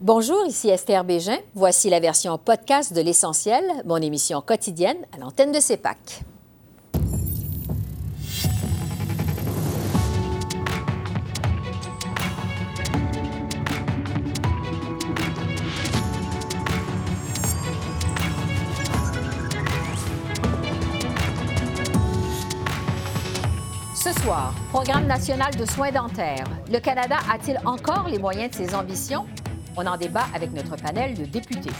Bonjour, ici Esther Bégin. Voici la version podcast de L'Essentiel, mon émission quotidienne à l'antenne de CEPAC. Ce soir, Programme national de soins dentaires. Le Canada a-t-il encore les moyens de ses ambitions? On en débat avec notre panel de députés.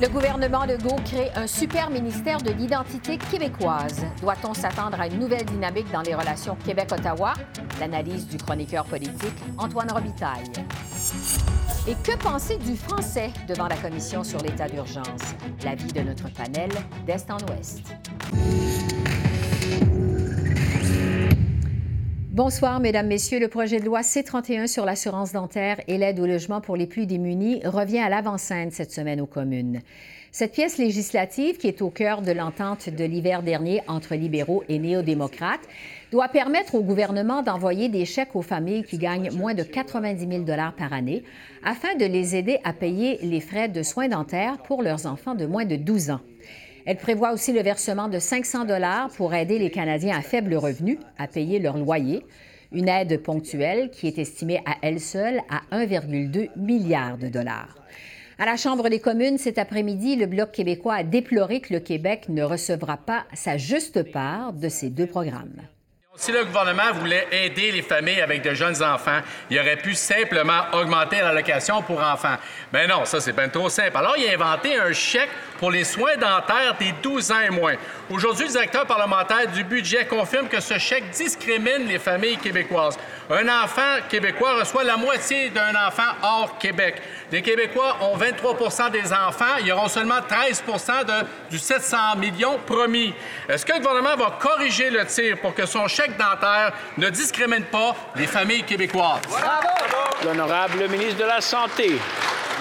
Le gouvernement Legault crée un super ministère de l'identité québécoise. Doit-on s'attendre à une nouvelle dynamique dans les relations Québec-Ottawa? L'analyse du chroniqueur politique Antoine Robitaille. Et que penser du français devant la commission sur l'état d'urgence? L'avis de notre panel d'Est en Ouest. Bonsoir, Mesdames, Messieurs. Le projet de loi C-31 sur l'assurance dentaire et l'aide au logement pour les plus démunis revient à l'avant-scène cette semaine aux communes. Cette pièce législative, qui est au cœur de l'entente de l'hiver dernier entre libéraux et néo-démocrates, doit permettre au gouvernement d'envoyer des chèques aux familles qui gagnent moins de 90 000 par année afin de les aider à payer les frais de soins dentaires pour leurs enfants de moins de 12 ans. Elle prévoit aussi le versement de 500 dollars pour aider les Canadiens à faible revenu à payer leur loyer, une aide ponctuelle qui est estimée à elle seule à 1,2 milliard de dollars. À la Chambre des communes cet après-midi, le Bloc québécois a déploré que le Québec ne recevra pas sa juste part de ces deux programmes. Si le gouvernement voulait aider les familles avec de jeunes enfants, il aurait pu simplement augmenter l'allocation pour enfants. Mais non, ça, c'est bien trop simple. Alors, il a inventé un chèque pour les soins dentaires des 12 ans et moins. Aujourd'hui, le directeur parlementaire du budget confirme que ce chèque discrimine les familles québécoises. Un enfant québécois reçoit la moitié d'un enfant hors Québec. Les Québécois ont 23% des enfants. Ils auront seulement 13 de, du 700 millions promis. Est-ce que le gouvernement va corriger le tir pour que son chèque dentaire ne discrimine pas les familles québécoises? Bravo! L'honorable ministre de la Santé.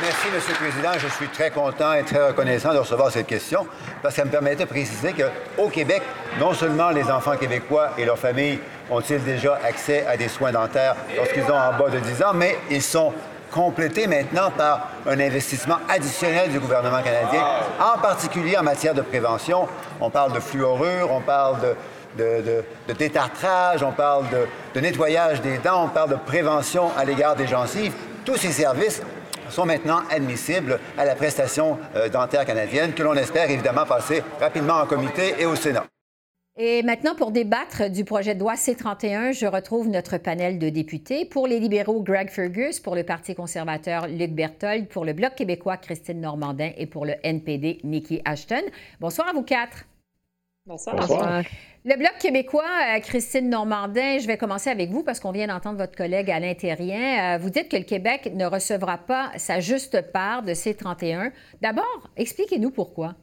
Merci, M. le Président. Je suis très content et très reconnaissant de recevoir cette question parce que ça me permettait de préciser qu'au Québec, non seulement les enfants québécois et leurs familles ont-ils déjà accès à des soins dentaires lorsqu'ils ont en bas de 10 ans, mais ils sont complétés maintenant par un investissement additionnel du gouvernement canadien, en particulier en matière de prévention. On parle de fluorure, on parle de, de, détartrage, on parle de, nettoyage des dents, on parle de prévention à l'égard des gencives. Tous ces services sont maintenant admissibles à la prestation euh, dentaire canadienne, que l'on espère évidemment passer rapidement en comité et au Sénat. Et maintenant, pour débattre du projet de loi C-31, je retrouve notre panel de députés. Pour les libéraux, Greg Fergus, pour le Parti conservateur, Luc Berthold, pour le Bloc québécois, Christine Normandin et pour le NPD, Nikki Ashton. Bonsoir à vous quatre. Bonsoir. Bonsoir. Le Bloc québécois, euh, Christine Normandin, je vais commencer avec vous parce qu'on vient d'entendre votre collègue Alain Terrien. Euh, vous dites que le Québec ne recevra pas sa juste part de ces 31. D'abord, expliquez-nous pourquoi.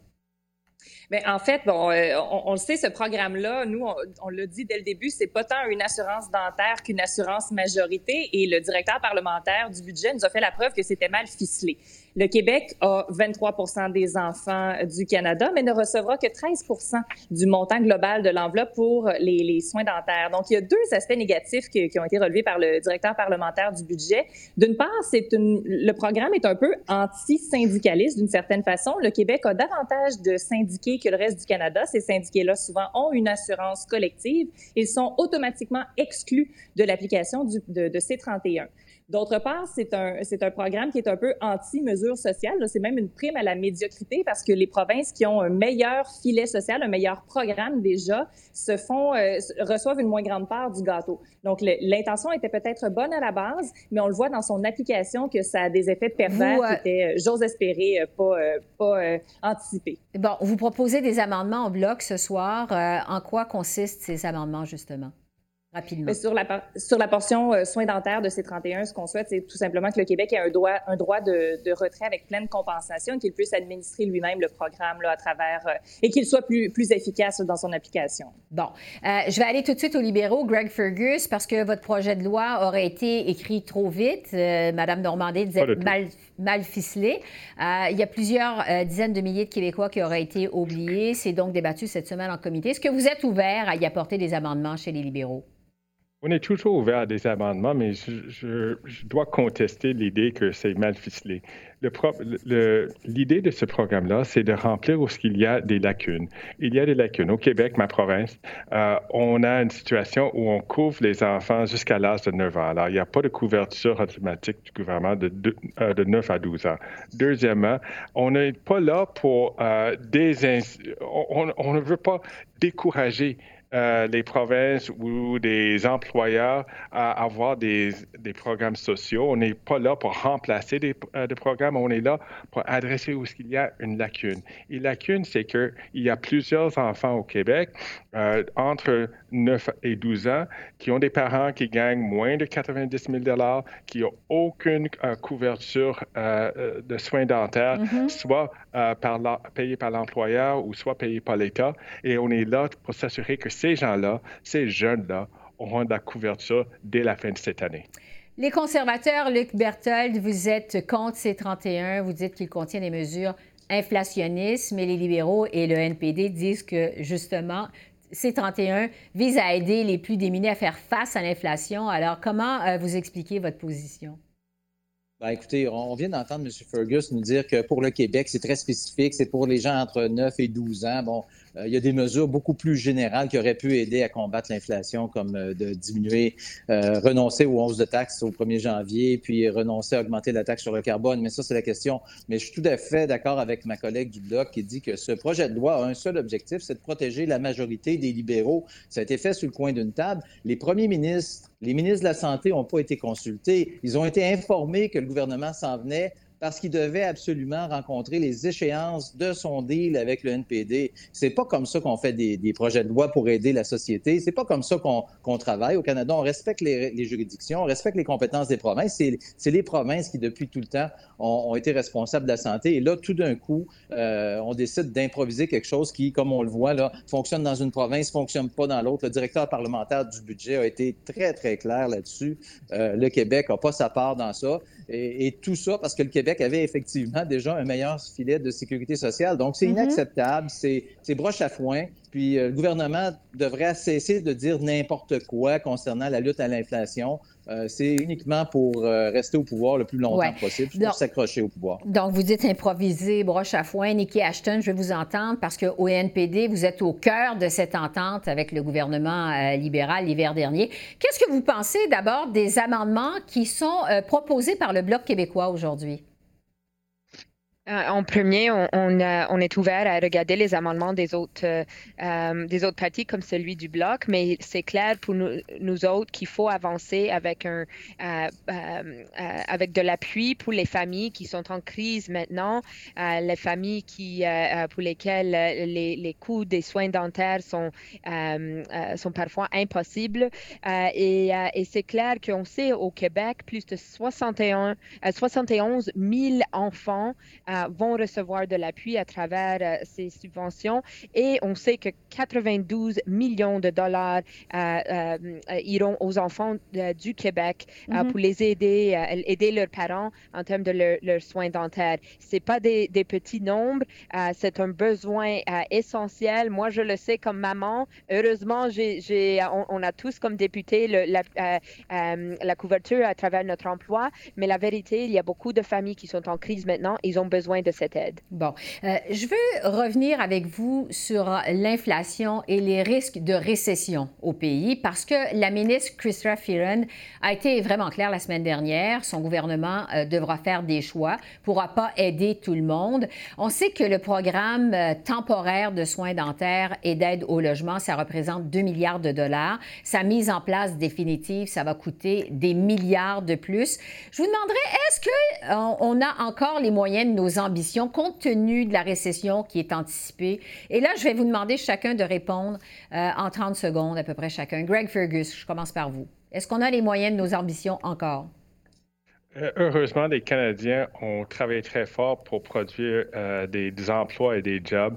Mais en fait, bon, euh, on, le sait, ce programme-là, nous, on, on l'a dit dès le début, c'est pas tant une assurance dentaire qu'une assurance majorité. Et le directeur parlementaire du budget nous a fait la preuve que c'était mal ficelé. Le Québec a 23% des enfants du Canada, mais ne recevra que 13% du montant global de l'enveloppe pour les, soins dentaires. Donc, il y a deux aspects négatifs qui, qui ont été relevés par le directeur parlementaire du budget. D'une part, c'est le programme est un peu anti-syndicaliste d'une certaine façon. Le Québec a davantage de syndiqués que le reste du Canada. Ces syndiqués-là, souvent, ont une assurance collective. Ils sont automatiquement exclus de l'application de, de C31. D'autre part, c'est un, c'est un programme qui est un peu anti-mesures sociales. C'est même une prime à la médiocrité parce que les provinces qui ont un meilleur filet social, un meilleur programme déjà, se font, euh, reçoivent une moins grande part du gâteau. Donc, l'intention était peut-être bonne à la base, mais on le voit dans son application que ça a des effets pervers qui euh, étaient, euh, j'ose espérer, pas, pas anticipés. Bon, vous proposez des amendements au bloc ce soir. en quoi consistent ces amendements, justement? Sur, la, sur la portion euh, soins dentaires de ces 31, ce qu'on souhaite, c'est tout simplement que le Québec ait un droit, un droit de, de retrait avec pleine compensation, qu'il puisse administrer lui-même le programme là, à travers euh, et qu'il soit plus, plus efficace dans son application. Bon, euh, je vais aller tout de suite aux libéraux, Greg Fergus, parce que votre projet de loi aurait été écrit trop vite. Madame Normandie disait mal, mal ficelé. il y a plusieurs dizaines de milliers de Québécois qui auraient été oubliés. C'est donc débattu cette semaine en comité. Est-ce que vous êtes ouvert à y apporter des amendements chez les libéraux? On est toujours ouvert à des amendements, mais je, dois contester l'idée que c'est mal ficelé. L'idée de ce programme-là, c'est de remplir où il y a des lacunes. Il y a des lacunes. Au Québec, ma province, euh, on a une situation où on couvre les enfants jusqu'à l'âge de 9 ans. Alors, il n'y a pas de couverture automatique du gouvernement de, de, 9 euh, à 12 ans. Deuxièmement, on n'est pas là pour euh, des... On, on ne veut pas décourager euh, les provinces ou des employeurs à avoir des, des programmes sociaux. On n'est pas là pour remplacer des, euh, des, programmes, on est là pour adresser où il y a une lacune. Et lacune, c'est qu'il y a plusieurs enfants au Québec euh, entre 9 et 12 ans qui ont des parents qui gagnent moins de 90 000 qui n'ont aucune couverture de soins dentaires, mm-hmm. soit par payés par l'employeur ou soit payés par l'État. Et on est là pour s'assurer que ces gens-là, ces jeunes-là, auront de la couverture dès la fin de cette année. Les conservateurs, Luc Berthold, vous êtes contre ces 31. Vous dites qu'il contient des mesures inflationnistes, mais les libéraux et le NPD disent que, justement, ces 31 visent à aider les plus démunis à faire face à l'inflation. Alors, comment euh, vous expliquez votre position? Ben, écoutez, on vient d'entendre M. Fergus nous dire que pour le Québec, c'est très spécifique, c'est pour les gens entre 9 et 12 ans. Bon, il y a des mesures beaucoup plus générales qui auraient pu aider à combattre l'inflation, comme euh, de diminuer, euh, renoncer aux 11 de taxes au 1er janvier, puis renoncer à augmenter la taxe sur le carbone. Mais ça, c'est la question. Mais je suis tout à fait d'accord avec ma collègue du Bloc qui dit que ce projet de loi a un seul objectif, c'est de protéger la majorité des libéraux. Ça a été fait sur le coin d'une table. Les premiers ministres, les ministres de la Santé n'ont pas été consultés. Ils ont été informés que le gouvernement s'en venait parce qu'il devait absolument rencontrer les échéances de son deal avec le NPD. C'est pas comme ça qu'on fait des, projets de loi pour aider la société. C'est pas comme ça qu'on travaille au Canada. On respecte les, juridictions, on respecte les compétences des provinces. C'est les provinces qui, depuis tout le temps, ont, été responsables de la santé. Et là, tout d'un coup, euh, on décide d'improviser quelque chose qui, comme on le voit, là, fonctionne dans une province, fonctionne pas dans l'autre. Le directeur parlementaire du budget a été très, très clair là-dessus. Euh, le Québec n'a pas sa part dans ça. Et, tout ça parce que le Québec avait effectivement déjà un meilleur filet de sécurité sociale. Donc, c'est mm-hmm. inacceptable, c'est broche à foin. Puis euh, le gouvernement devrait cesser de dire n'importe quoi concernant la lutte à l'inflation. Euh, c'est uniquement pour euh, rester au pouvoir le plus longtemps possible, pour s'accrocher au pouvoir. Donc, vous dites improviser, broche à foin. Nikki Ashton, je vais vous entendre parce qu'au NPD, vous êtes au cœur de cette entente avec le gouvernement libéral l'hiver dernier. Qu'est-ce que vous pensez d'abord des amendements qui sont proposés par le Bloc québécois aujourd'hui? Euh, en premier, on, est ouvert à regarder les amendements des autres, euh, euh, des autres partis comme celui du bloc, mais c'est clair pour nous, autres qu'il faut avancer avec, un, avec de l'appui pour les familles qui sont en crise maintenant, les familles pour lesquelles les, coûts des soins dentaires sont, sont parfois impossibles. et, et c'est clair qu'on sait au Québec, plus de 61, 71 000 enfants vont recevoir de l'appui à travers euh, ces subventions et on sait que 92 millions de dollars euh, euh, iront aux enfants du Québec mm-hmm. pour les aider, aider leurs parents en termes de leurs soins dentaires. C'est pas des, petits nombres, c'est un besoin essentiel. Moi, je le sais comme maman. Heureusement, j'ai, on, a tous comme députés la, la couverture à travers notre emploi, mais la vérité, il y a beaucoup de familles qui sont en crise maintenant. Ils ont besoin de cette aide. Bon, euh, je veux revenir avec vous sur l'inflation et les risques de récession au pays parce que la ministre Christopher Freeland a été vraiment claire la semaine dernière. Son gouvernement euh, devra faire des choix, pourra pas aider tout le monde. On sait que le programme euh, temporaire de soins dentaires et d'aide au logement, ça représente 2 milliards de dollars. Sa mise en place définitive, ça va coûter des milliards de plus. Je vous demanderais, est-ce qu'on on a encore les moyens de nos ambitions compte tenu de la récession qui est anticipée? Et là, je vais vous demander chacun de répondre euh, en 30 secondes à peu près chacun. Greg Fergus, je commence par vous. Est-ce qu'on a les moyens de nos ambitions encore? Euh, heureusement, les Canadiens ont travaillé très fort pour produire euh, des, emplois et des jobs.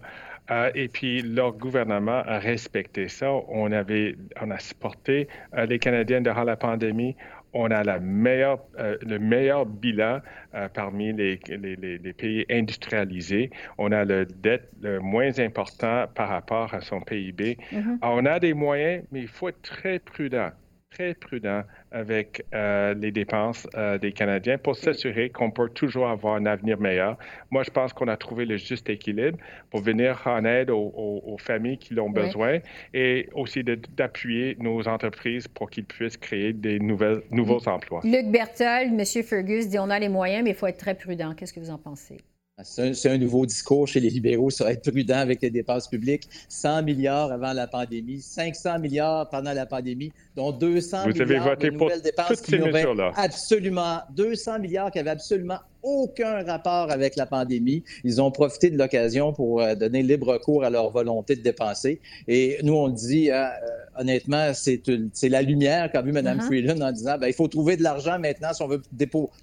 et puis, leur gouvernement a respecté ça. On, avait, on a supporté les Canadiens durant la pandémie on a la meilleure, euh, le meilleur bilan euh, parmi les, pays industrialisés. On a le dette le moins important par rapport à son PIB. Mm-hmm. on a des moyens, mais il faut être très prudent. Très prudent avec euh, les dépenses euh, des Canadiens pour s'assurer qu'on peut toujours avoir un avenir meilleur. Moi, je pense qu'on a trouvé le juste équilibre pour venir en aide aux, familles qui l'ont besoin et aussi d'appuyer nos entreprises pour qu'ils puissent créer des nouvelles, nouveaux emplois. Luc Berthold, M. Fergus dit on a les moyens, mais il faut être très prudent. Qu'est-ce que vous en pensez? C'est un, nouveau discours chez les libéraux sur être prudent avec les dépenses publiques. 100 milliards avant la pandémie, 500 milliards pendant la pandémie, dont 200 milliards de nouvelles dépenses qui n'auraient absolument 200 milliards qui avaient absolument aucun rapport avec la pandémie. Ils ont profité de l'occasion pour euh, donner libre cours à leur volonté de dépenser. Et nous, on dit, hein, euh, honnêtement, c'est la lumière qu'a vu Mme uh-huh. Freeland en disant ben, il faut trouver de l'argent maintenant si on veut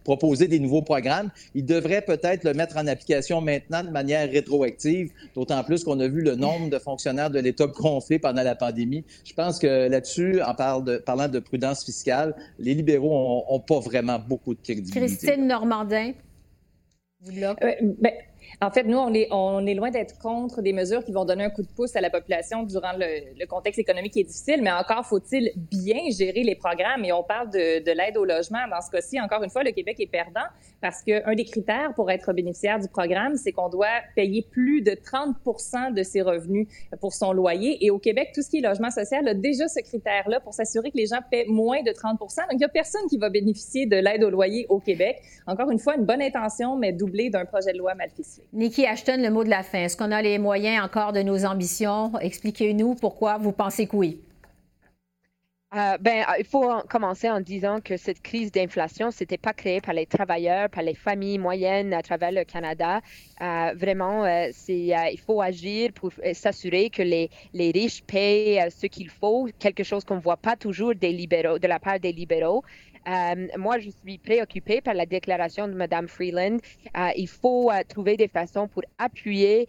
proposer des nouveaux programmes. Ils devraient peut-être le mettre en application maintenant de manière rétroactive, d'autant plus qu'on a vu le nombre de fonctionnaires de l'État gonfler pendant la pandémie. Je pense que là-dessus, en parlant de prudence fiscale, les libéraux n'ont pas vraiment beaucoup de crédibilité. Christine Normandin. Ben, en fait, nous, on est, loin d'être contre des mesures qui vont donner un coup de pouce à la population durant le, contexte économique qui est difficile, mais encore faut-il bien gérer les programmes. Et on parle de, de l'aide au logement. Dans ce cas-ci, encore une fois, le Québec est perdant parce qu'un des critères pour être bénéficiaire du programme, c'est qu'on doit payer plus de 30% de ses revenus pour son loyer. Et au Québec, tout ce qui est logement social a déjà ce critère-là pour s'assurer que les gens paient moins de 30% Donc, il n'y a personne qui va bénéficier de l'aide au loyer au Québec. Encore une fois, une bonne intention, mais doublée d'un projet de loi mal. Nikki Ashton, le mot de la fin. Est-ce qu'on a les moyens encore de nos ambitions? Expliquez-nous pourquoi vous pensez que oui. Euh, ben, euh, il faut commencer en disant que cette crise d'inflation, ce n'était pas créé par les travailleurs, par les familles moyennes à travers le Canada. Euh, vraiment, c'est, il faut agir pour s'assurer que les, les riches payent ce qu'il faut, quelque chose qu'on ne voit pas toujours des libéraux, de la part des libéraux. Euh, moi, je suis préoccupée par la déclaration de Mme Freeland. Euh, il faut euh, trouver des façons pour appuyer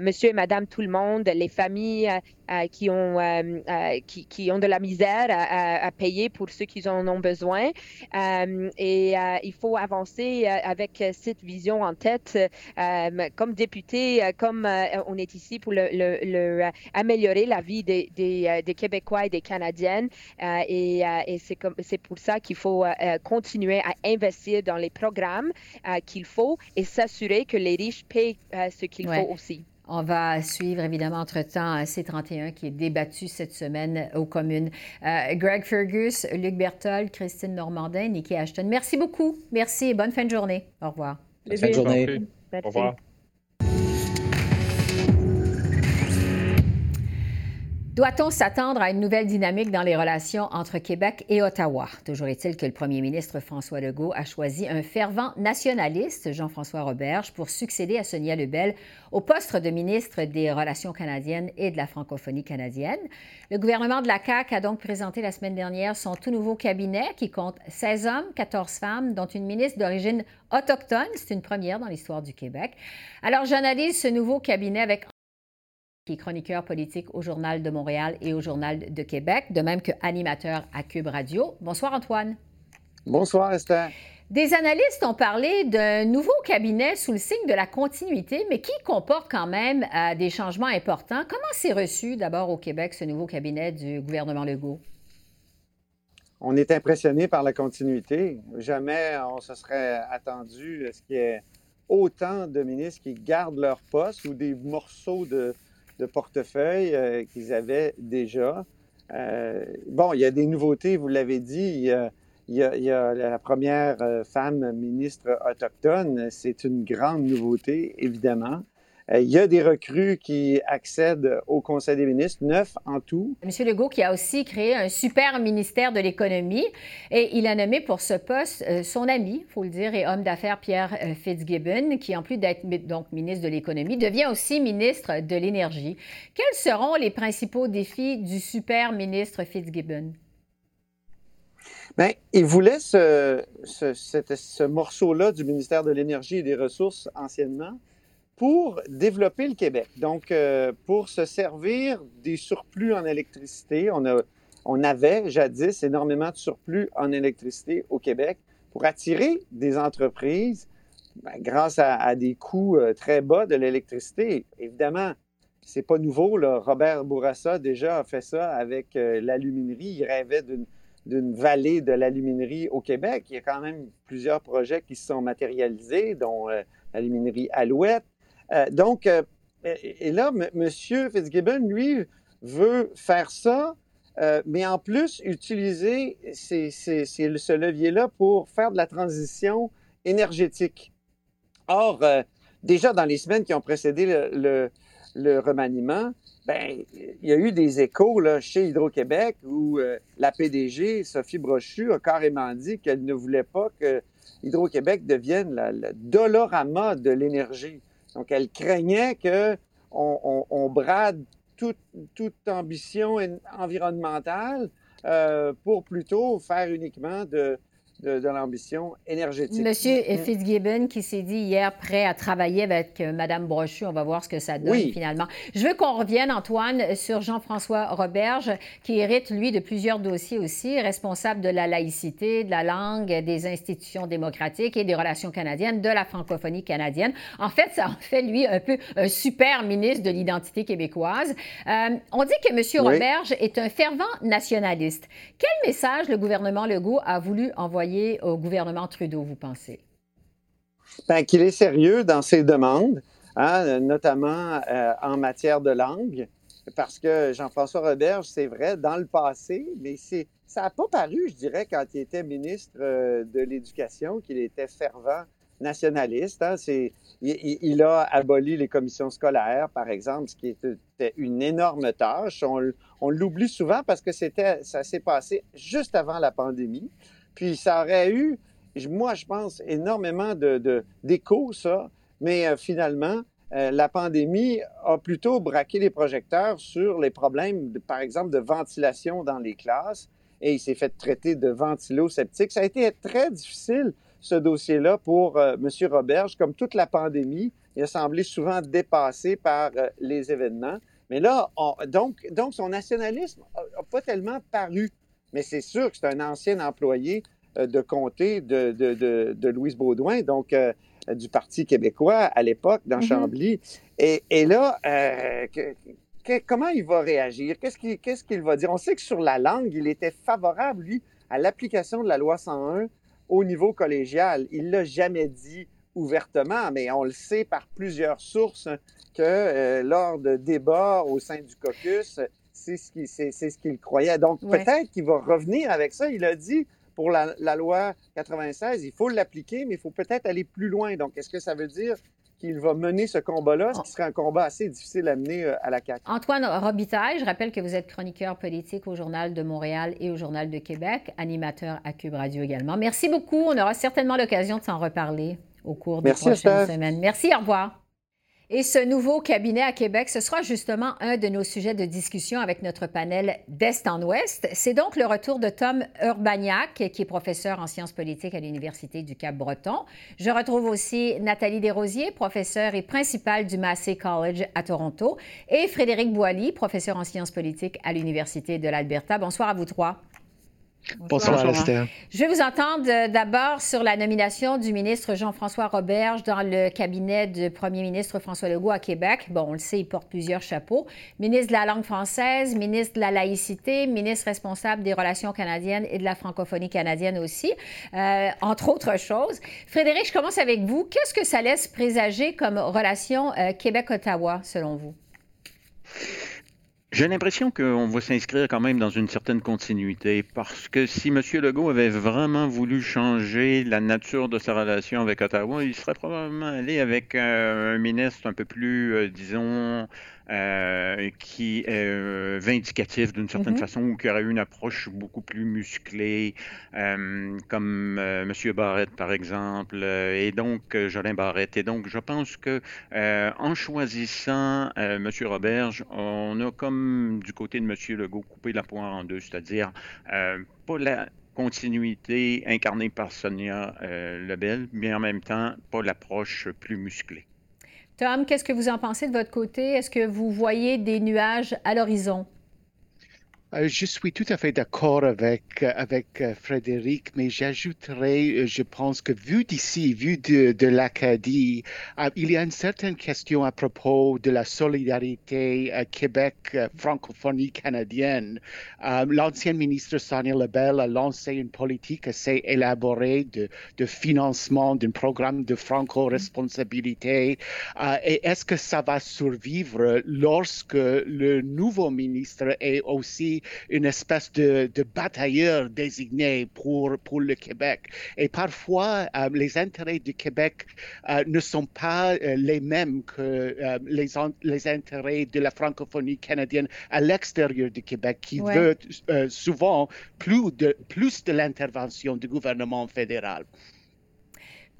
Monsieur et Madame tout le monde, les familles qui, ont, qui, qui, ont de la misère à, payer pour ceux qui en ont besoin. et il faut avancer avec cette vision en tête. comme député, comme on est ici pour le, le, améliorer la vie des, des, des, Québécois et des Canadiennes. et, et c'est pour ça qu'il faut euh, euh, continuer à investir dans les programmes euh, qu'il faut et s'assurer que les riches payent ce qu'il faut aussi. On va suivre évidemment entre-temps C31 qui est débattu cette semaine aux communes. Greg Fergus, Luc Berthold, Christine Normandin, Nikki Ashton. Merci beaucoup. Merci et bonne fin de journée. Au revoir. Bonne fin de journée. Au revoir. Doit-on s'attendre à une nouvelle dynamique dans les relations entre Québec et Ottawa? Toujours est-il que le premier ministre François Legault a choisi un fervent nationaliste, Jean-François Roberge, pour succéder à Sonia Lebel au poste de ministre des Relations canadiennes et de la francophonie canadienne. Le gouvernement de la CAQ a donc présenté la semaine dernière son tout nouveau cabinet qui compte 16 hommes, 14 femmes, dont une ministre d'origine autochtone. C'est une première dans l'histoire du Québec. Alors, j'analyse ce nouveau cabinet avec qui est chroniqueur politique au Journal de Montréal et au Journal de Québec, de même que animateur à Cube Radio. Bonsoir Antoine. Bonsoir Esther. Des analystes ont parlé d'un nouveau cabinet sous le signe de la continuité, mais qui comporte quand même euh, des changements importants. Comment s'est reçu d'abord au Québec ce nouveau cabinet du gouvernement Legault? On est impressionné par la continuité. Jamais on se serait attendu à ce qu'il y ait autant de ministres qui gardent leur poste ou des morceaux de, de portefeuille euh, qu'ils avaient déjà. Euh, bon, il y a des nouveautés, vous l'avez dit. Il y, a, la première euh, femme ministre autochtone. C'est une grande nouveauté, évidemment. Il y a des recrues qui accèdent au Conseil des ministres, neuf en tout. M. Legault qui a aussi créé un super ministère de l'économie et il a nommé pour ce poste son ami, il faut le dire, et homme d'affaires Pierre Fitzgibbon, qui en plus d'être donc ministre de l'économie, devient aussi ministre de l'énergie. Quels seront les principaux défis du super ministre Fitzgibbon? Bien, il voulait ce, ce morceau-là du ministère de l'Énergie et des Ressources anciennement pour développer le Québec. Donc, euh, pour se servir des surplus en électricité, on, avait jadis énormément de surplus en électricité au Québec pour attirer des entreprises ben, grâce à, des coûts euh, très bas de l'électricité. Évidemment, c'est pas nouveau. Robert Bourassa déjà a fait ça avec euh, l'aluminerie. Il rêvait d'une vallée de l'aluminerie au Québec. Il y a quand même plusieurs projets qui se sont matérialisés, dont l'aluminerie Alouette. Donc, et là, M. Fitzgibbon, lui, veut faire ça, mais en plus utiliser ce levier-là pour faire de la transition énergétique. Or, déjà dans les semaines qui ont précédé le, remaniement, ben, il y a eu des échos là, chez Hydro-Québec où euh, la PDG, Sophie Brochu, a carrément dit qu'elle ne voulait pas que Hydro-Québec devienne le dolorama de l'énergie. Donc, elle craignait qu'on on, brade toute, toute ambition environnementale euh, pour plutôt faire uniquement de, de, l'ambition énergétique. Monsieur Fitzgibbon qui s'est dit hier prêt à travailler avec euh, Mme Brochu. On va voir ce que ça donne finalement. Je veux qu'on revienne, Antoine, sur Jean-François Roberge, qui hérite, lui, de plusieurs dossiers aussi, responsable de la laïcité, de la langue, des institutions démocratiques et des relations canadiennes, de la francophonie canadienne. En fait, ça en fait, lui, un peu un super ministre de l'identité québécoise. Euh, on dit que M. Roberge est un fervent nationaliste. Quel message le gouvernement Legault a voulu envoyer au gouvernement Trudeau, vous pensez? Ben, qu'il est sérieux dans ses demandes, hein, notamment euh, en matière de langue, parce que Jean-François Roberge, c'est vrai, dans le passé, mais c'est, ça n'a pas paru, je dirais, quand il était ministre euh, de l'Éducation, qu'il était fervent nationaliste. Hein. c'est, il, a aboli les commissions scolaires, par exemple, ce qui était une énorme tâche. On, on l'oublie souvent parce que c'était, ça s'est passé juste avant la pandémie. Puis ça aurait eu, moi, je pense, énormément de, ça. Mais euh, finalement, euh, la pandémie a plutôt braqué les projecteurs sur les problèmes, par exemple, de ventilation dans les classes. Et il s'est fait traiter de ventilo-sceptique. Ça a été très difficile, ce dossier-là, pour euh, M. Roberge. Comme toute la pandémie, il a semblé souvent dépassé par les événements. Mais là, donc, donc, son nationalisme n'a pas tellement paru mais c'est sûr que c'est un ancien employé euh, de comté de, de, de, Louise Baudouin, donc euh, du Parti québécois à l'époque, dans mm-hmm. Chambly. Et, et là, euh, comment il va réagir? Qu'est-ce qu'il qu'est-ce qu'il va dire? On sait que sur la langue, il était favorable, lui, à l'application de la loi 101 au niveau collégial. Il l'a jamais dit ouvertement, mais on le sait par plusieurs sources que lors de débats au sein du caucus, c'est ce qu'il ce qu'il croyait. Donc, peut-être qu'il va revenir avec ça. Il a dit pour la, loi 96, il faut l'appliquer, mais il faut peut-être aller plus loin. Donc, est-ce que ça veut dire qu'il va mener ce combat-là, ce qui serait un combat assez difficile à mener euh, à la CAQ? Antoine Robitaille, je rappelle que vous êtes chroniqueur politique au Journal de Montréal et au Journal de Québec, animateur à Cube Radio également. Merci beaucoup. On aura certainement l'occasion de s'en reparler au cours des prochaines semaines. Merci, au revoir. Et ce nouveau cabinet à Québec, ce sera justement un de nos sujets de discussion avec notre panel d'Est en Ouest. C'est donc le retour de Tom Urbaniak, qui est professeur en sciences politiques à l'Université du Cap-Breton. Je retrouve aussi Nathalie Desrosiers, professeure et principale du Massey College à Toronto, et Frédéric Boilly, professeur en sciences politiques à l'Université de l'Alberta. Bonsoir à vous trois. Bonsoir, Bonsoir. Je vais vous entendre euh, d'abord sur la nomination du ministre Jean-François Roberge dans le cabinet du premier ministre François Legault à Québec. Bon, on le sait, il porte plusieurs chapeaux. Ministre de la langue française, ministre de la laïcité, ministre responsable des relations canadiennes et de la francophonie canadienne aussi, euh, entre autres choses. Frédéric, je commence avec vous. Qu'est-ce que ça laisse présager comme relation euh, Québec-Ottawa, selon vous? J'ai l'impression qu'on va s'inscrire quand même dans une certaine continuité parce que si M. Legault avait vraiment voulu changer la nature de sa relation avec Ottawa, il serait probablement allé avec euh, un ministre un peu plus, euh, disons, euh, qui est euh, vindicatif d'une certaine mm-hmm. façon ou qui aurait eu une approche beaucoup plus musclée, euh, comme M. Barrett, par exemple, et donc Jolin Barrett. Et donc, je pense que en choisissant M. Roberge, on a comme du côté de M. Legault coupé la poire en deux, c'est-à-dire pas la continuité incarnée par Sonia Lebel, mais en même temps, pas l'approche plus musclée. Tom, qu'est-ce que vous en pensez de votre côté? Est-ce que vous voyez des nuages à l'horizon? Euh, je suis tout à fait d'accord avec, avec euh, Frédéric, mais j'ajouterais, euh, je pense que vu d'ici, vu de, l'Acadie, il y a une certaine question à propos de la solidarité Québec-francophonie canadienne. L'ancien ministre Sonia Lebel a lancé une politique assez élaborée de, de financement d'un programme de franco-responsabilité. et est-ce que ça va survivre lorsque le nouveau ministre est aussi une espèce de, batailleur désigné pour, pour le Québec. Et parfois, euh, les intérêts du Québec euh, ne sont pas euh, les mêmes que les, les intérêts de la francophonie canadienne à l'extérieur du Québec, qui veut souvent plus de, plus de l'intervention du gouvernement fédéral.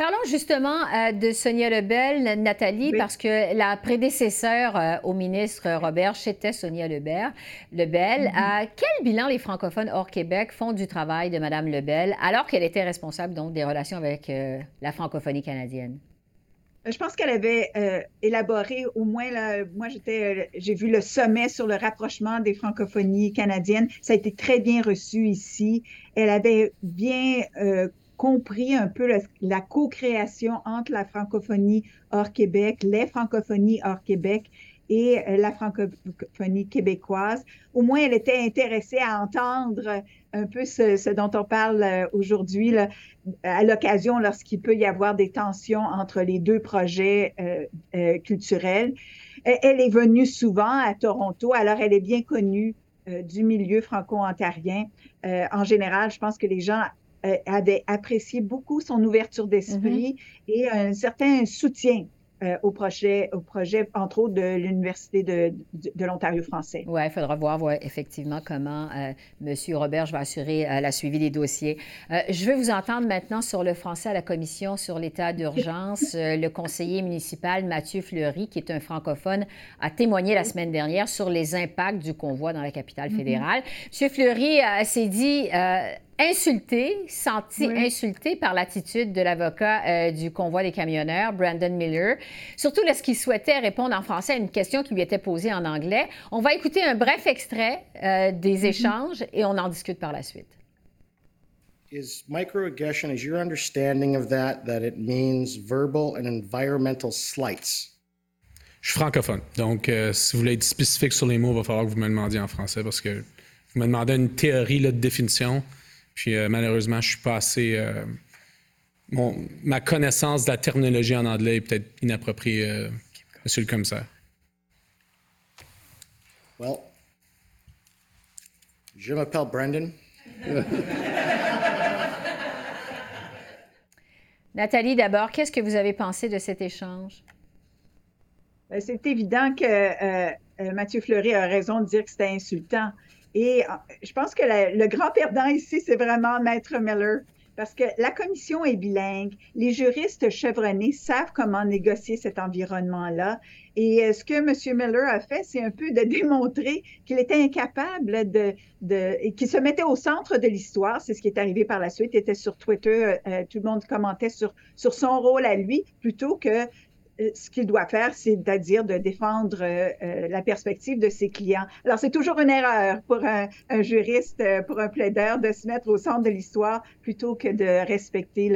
Parlons justement euh, de Sonia Lebel, Nathalie, parce que la prédécesseur euh, au ministre Robert, c'était Sonia Lebel. Lebel. Mm-hmm. Euh, quel bilan les francophones hors Québec font du travail de Mme Lebel, alors qu'elle était responsable donc des relations avec la francophonie canadienne? Je pense qu'elle avait élaboré, au moins, là, moi j'étais, j'ai vu le sommet sur le rapprochement des francophonies canadiennes. Ça a été très bien reçu ici. Elle avait bien compris un peu la co-création entre la francophonie hors Québec, les francophonies hors Québec et euh, la francophonie québécoise. Au moins, elle était intéressée à entendre un peu ce, dont on parle euh, aujourd'hui à l'occasion lorsqu'il peut y avoir des tensions entre les deux projets euh, culturels. Elle est venue souvent à Toronto, alors elle est bien connue du milieu franco-ontarien. en général, je pense que les gens euh, avait apprécié beaucoup son ouverture d'esprit mm-hmm. et un certain soutien euh, au, projet, au projet, entre autres, de l'Université de, de, l'Ontario français. Oui, il faudra voir effectivement comment euh, M. Robert va assurer la suivi des dossiers. je veux vous entendre maintenant sur le français à la Commission sur l'état d'urgence. le conseiller municipal Mathieu Fleury, qui est un francophone, a témoigné la semaine dernière sur les impacts du convoi dans la capitale mm-hmm. fédérale. M. Fleury s'est dit insulté, senti insulté par l'attitude de l'avocat euh, du convoi des camionneurs, Brandon Miller, surtout lorsqu'il souhaitait répondre en français à une question qui lui était posée en anglais. On va écouter un bref extrait euh, des mm-hmm. échanges et on en discute par la suite. Is microaggression, is your understanding of that, that it means verbal and environmental slights? Je suis francophone, donc euh, si vous voulez être spécifique sur les mots, il va falloir que vous me demandiez en français parce que vous me demandez une théorie de définition. Puis euh, malheureusement, je suis pas assez. Euh, ma connaissance de la terminologie en anglais est peut-être inappropriée, euh, monsieur le commissaire. Well, je m'appelle Brandon. Nathalie, d'abord, qu'est-ce que vous avez pensé de cet échange? C'est évident que Mathieu Fleury a raison de dire que c'était insultant. Et euh, je pense que le grand perdant ici, c'est vraiment Maître Miller. Parce que la commission est bilingue, les juristes chevronnés savent comment négocier cet environnement-là. Et euh, ce que M. Miller a fait, c'est un peu de démontrer qu'il était incapable de, qu'il se mettait au centre de l'histoire. C'est ce qui est arrivé par la suite. Il était sur Twitter, euh, tout le monde commentait sur, sur son rôle à lui, plutôt que ce qu'il doit faire, c'est-à-dire de défendre euh, euh, la perspective de ses clients. Alors, c'est toujours une erreur pour un, juriste, pour un plaideur, de se mettre au centre de l'histoire plutôt que de respecter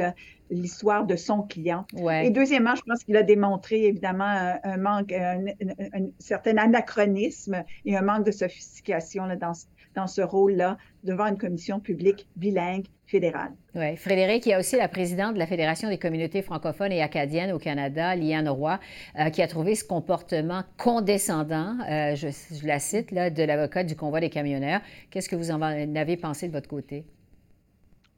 l'histoire de son client. Et deuxièmement, je pense qu'il a démontré évidemment un, manque, un, certain anachronisme et un manque de sophistication là, dans, dans ce rôle-là devant une commission publique bilingue fédérale. Oui. Frédéric, il y a aussi la présidente de la Fédération des communautés francophones et acadiennes au Canada, Liane Roy, euh, qui a trouvé ce comportement condescendant, euh, je, je, la cite, là, de l'avocat du convoi des camionneurs. Qu'est-ce que vous en avez pensé de votre côté?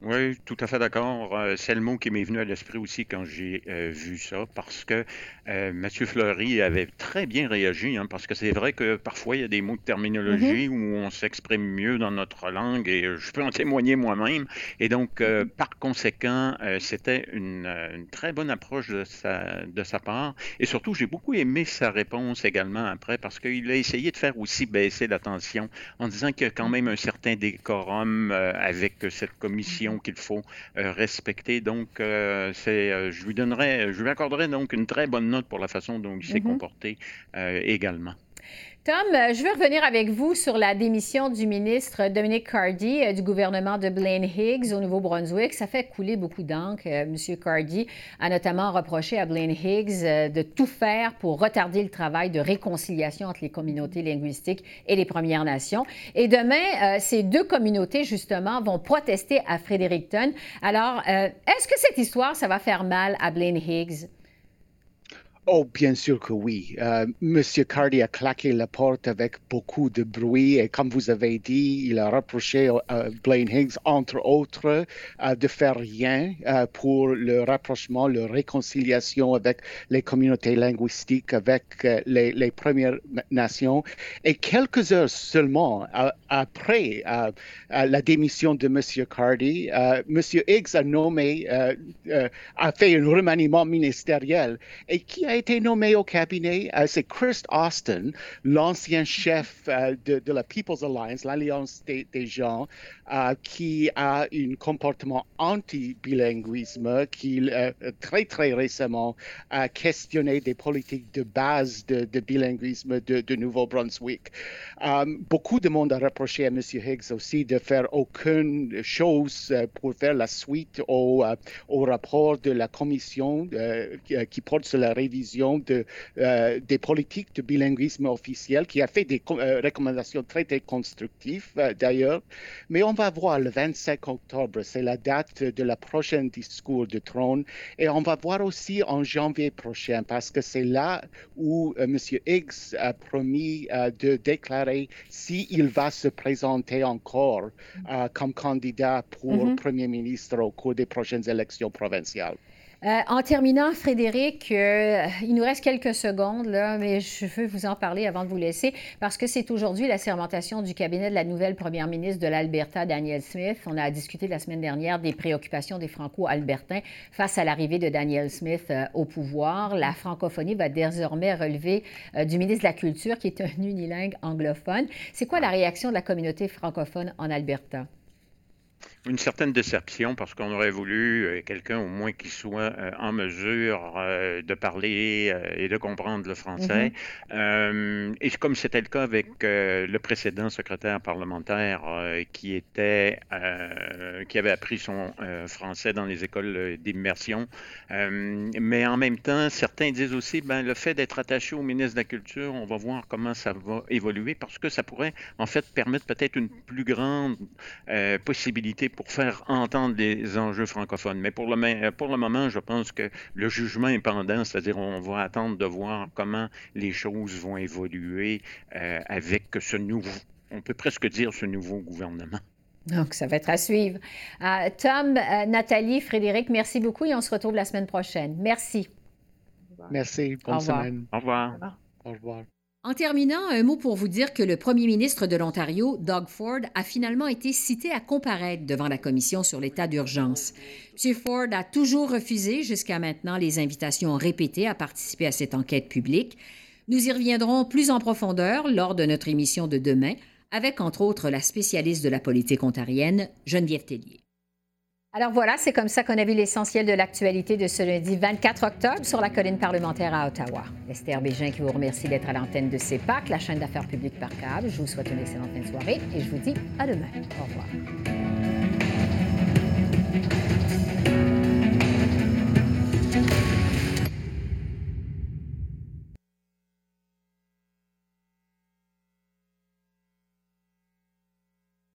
Oui, tout à fait d'accord. Euh, c'est le mot qui m'est venu à l'esprit aussi quand j'ai euh, vu ça, parce que euh, Mathieu Fleury avait très bien réagi, hein, parce que c'est vrai que parfois il y a des mots de terminologie mm-hmm. où on s'exprime mieux dans notre langue, et je peux en témoigner moi-même. Et donc, mm-hmm. par conséquent, c'était une, très bonne approche de sa, de sa part. Et surtout, j'ai beaucoup aimé sa réponse également après, parce qu'il a essayé de faire aussi baisser la tension en disant qu'il y a quand mm. même un certain décorum avec cette commission qu'il faut euh, respecter. Donc, euh, c'est, euh, je lui donnerai, je lui accorderai donc une très bonne note pour la façon dont il s'est mm-hmm. comporté également. Tom, euh, je veux revenir avec vous sur la démission du ministre Dominic Cardy euh, du gouvernement de Blaine Higgs au Nouveau-Brunswick. Ça fait couler beaucoup d'encre. Euh, M. Cardy a notamment reproché à Blaine Higgs de tout faire pour retarder le travail de réconciliation entre les communautés linguistiques et les Premières Nations. Et demain, ces deux communautés, justement, vont protester à Fredericton. Alors, est-ce que cette histoire, ça va faire mal à Blaine Higgs? Oh, bien sûr que oui. Euh, Monsieur Cardi a claqué la porte avec beaucoup de bruit et comme vous avez dit, il a reproché à euh, Blaine Higgs, entre autres, euh, de faire rien pour le rapprochement, la réconciliation avec les communautés linguistiques, avec les, les, Premières Nations. Et quelques heures seulement après la démission de Monsieur Cardi, Monsieur Higgs a nommé, a fait un remaniement ministériel et qui a été nommé au cabinet, euh, c'est Chris Austin, l'ancien chef euh, de, la People's Alliance, l'Alliance des, gens, qui a un comportement anti-bilinguisme, qui très très récemment a questionné des politiques de base de, bilinguisme de, Nouveau-Brunswick. beaucoup de monde a reproché à M. Higgs aussi de faire aucune chose pour faire la suite au, au rapport de la commission qui porte sur la révision de, euh, des politiques de bilinguisme officiel, qui a fait des euh, recommandations très, très constructives euh, d'ailleurs. Mais on va voir le 25 octobre, c'est la date de la prochaine discours de trône. Et on va voir aussi en janvier prochain, parce que c'est là où M. Higgs a promis de déclarer s'il va se présenter encore comme candidat pour mm-hmm. Premier ministre au cours des prochaines élections provinciales. Euh, en terminant, Frédéric, euh, il nous reste quelques secondes, là, mais je veux vous en parler avant de vous laisser, parce que c'est aujourd'hui la sermentation du cabinet de la nouvelle première ministre de l'Alberta, Daniel Smith. On a discuté la semaine dernière des préoccupations des Franco-Albertains face à l'arrivée de Daniel Smith euh, au pouvoir. La francophonie va désormais relever du ministre de la Culture, qui est un unilingue anglophone. C'est quoi la réaction de la communauté francophone en Alberta? Une certaine déception parce qu'on aurait voulu euh, quelqu'un au moins qui soit euh, en mesure euh, de parler et de comprendre le français. Mm-hmm. et comme c'était le cas avec le précédent secrétaire parlementaire qui était qui avait appris son français dans les écoles d'immersion. mais en même temps, certains disent aussi ben, le fait d'être attaché au ministre de la Culture, on va voir comment ça va évoluer parce que ça pourrait en fait permettre peut-être une plus grande possibilité pour faire entendre les enjeux francophones. Mais pour le, pour le moment, je pense que le jugement est pendant, c'est-à-dire on va attendre de voir comment les choses vont évoluer euh, avec ce nouveau, on peut presque dire ce nouveau gouvernement. Donc, ça va être à suivre. Euh, Tom, euh, Nathalie, Frédéric, merci beaucoup et on se retrouve la semaine prochaine. Merci. Merci. Bonne semaine. Au revoir. Au revoir. En terminant, un mot pour vous dire que le premier ministre de l'Ontario, Doug Ford, a finalement été cité à comparaître devant la commission sur l'état d'urgence. M. Ford a toujours refusé jusqu'à maintenant les invitations répétées à participer à cette enquête publique. Nous y reviendrons plus en profondeur lors de notre émission de demain, avec entre autres la spécialiste de la politique ontarienne, Geneviève Tellier. Alors voilà, c'est comme ça qu'on a vu l'essentiel de l'actualité de ce lundi 24 octobre sur la colline parlementaire à Ottawa. Esther Bégin qui vous remercie d'être à l'antenne de CEPAC, la chaîne d'affaires publiques par câble. Je vous souhaite une excellente fin de soirée et je vous dis à demain. Au revoir.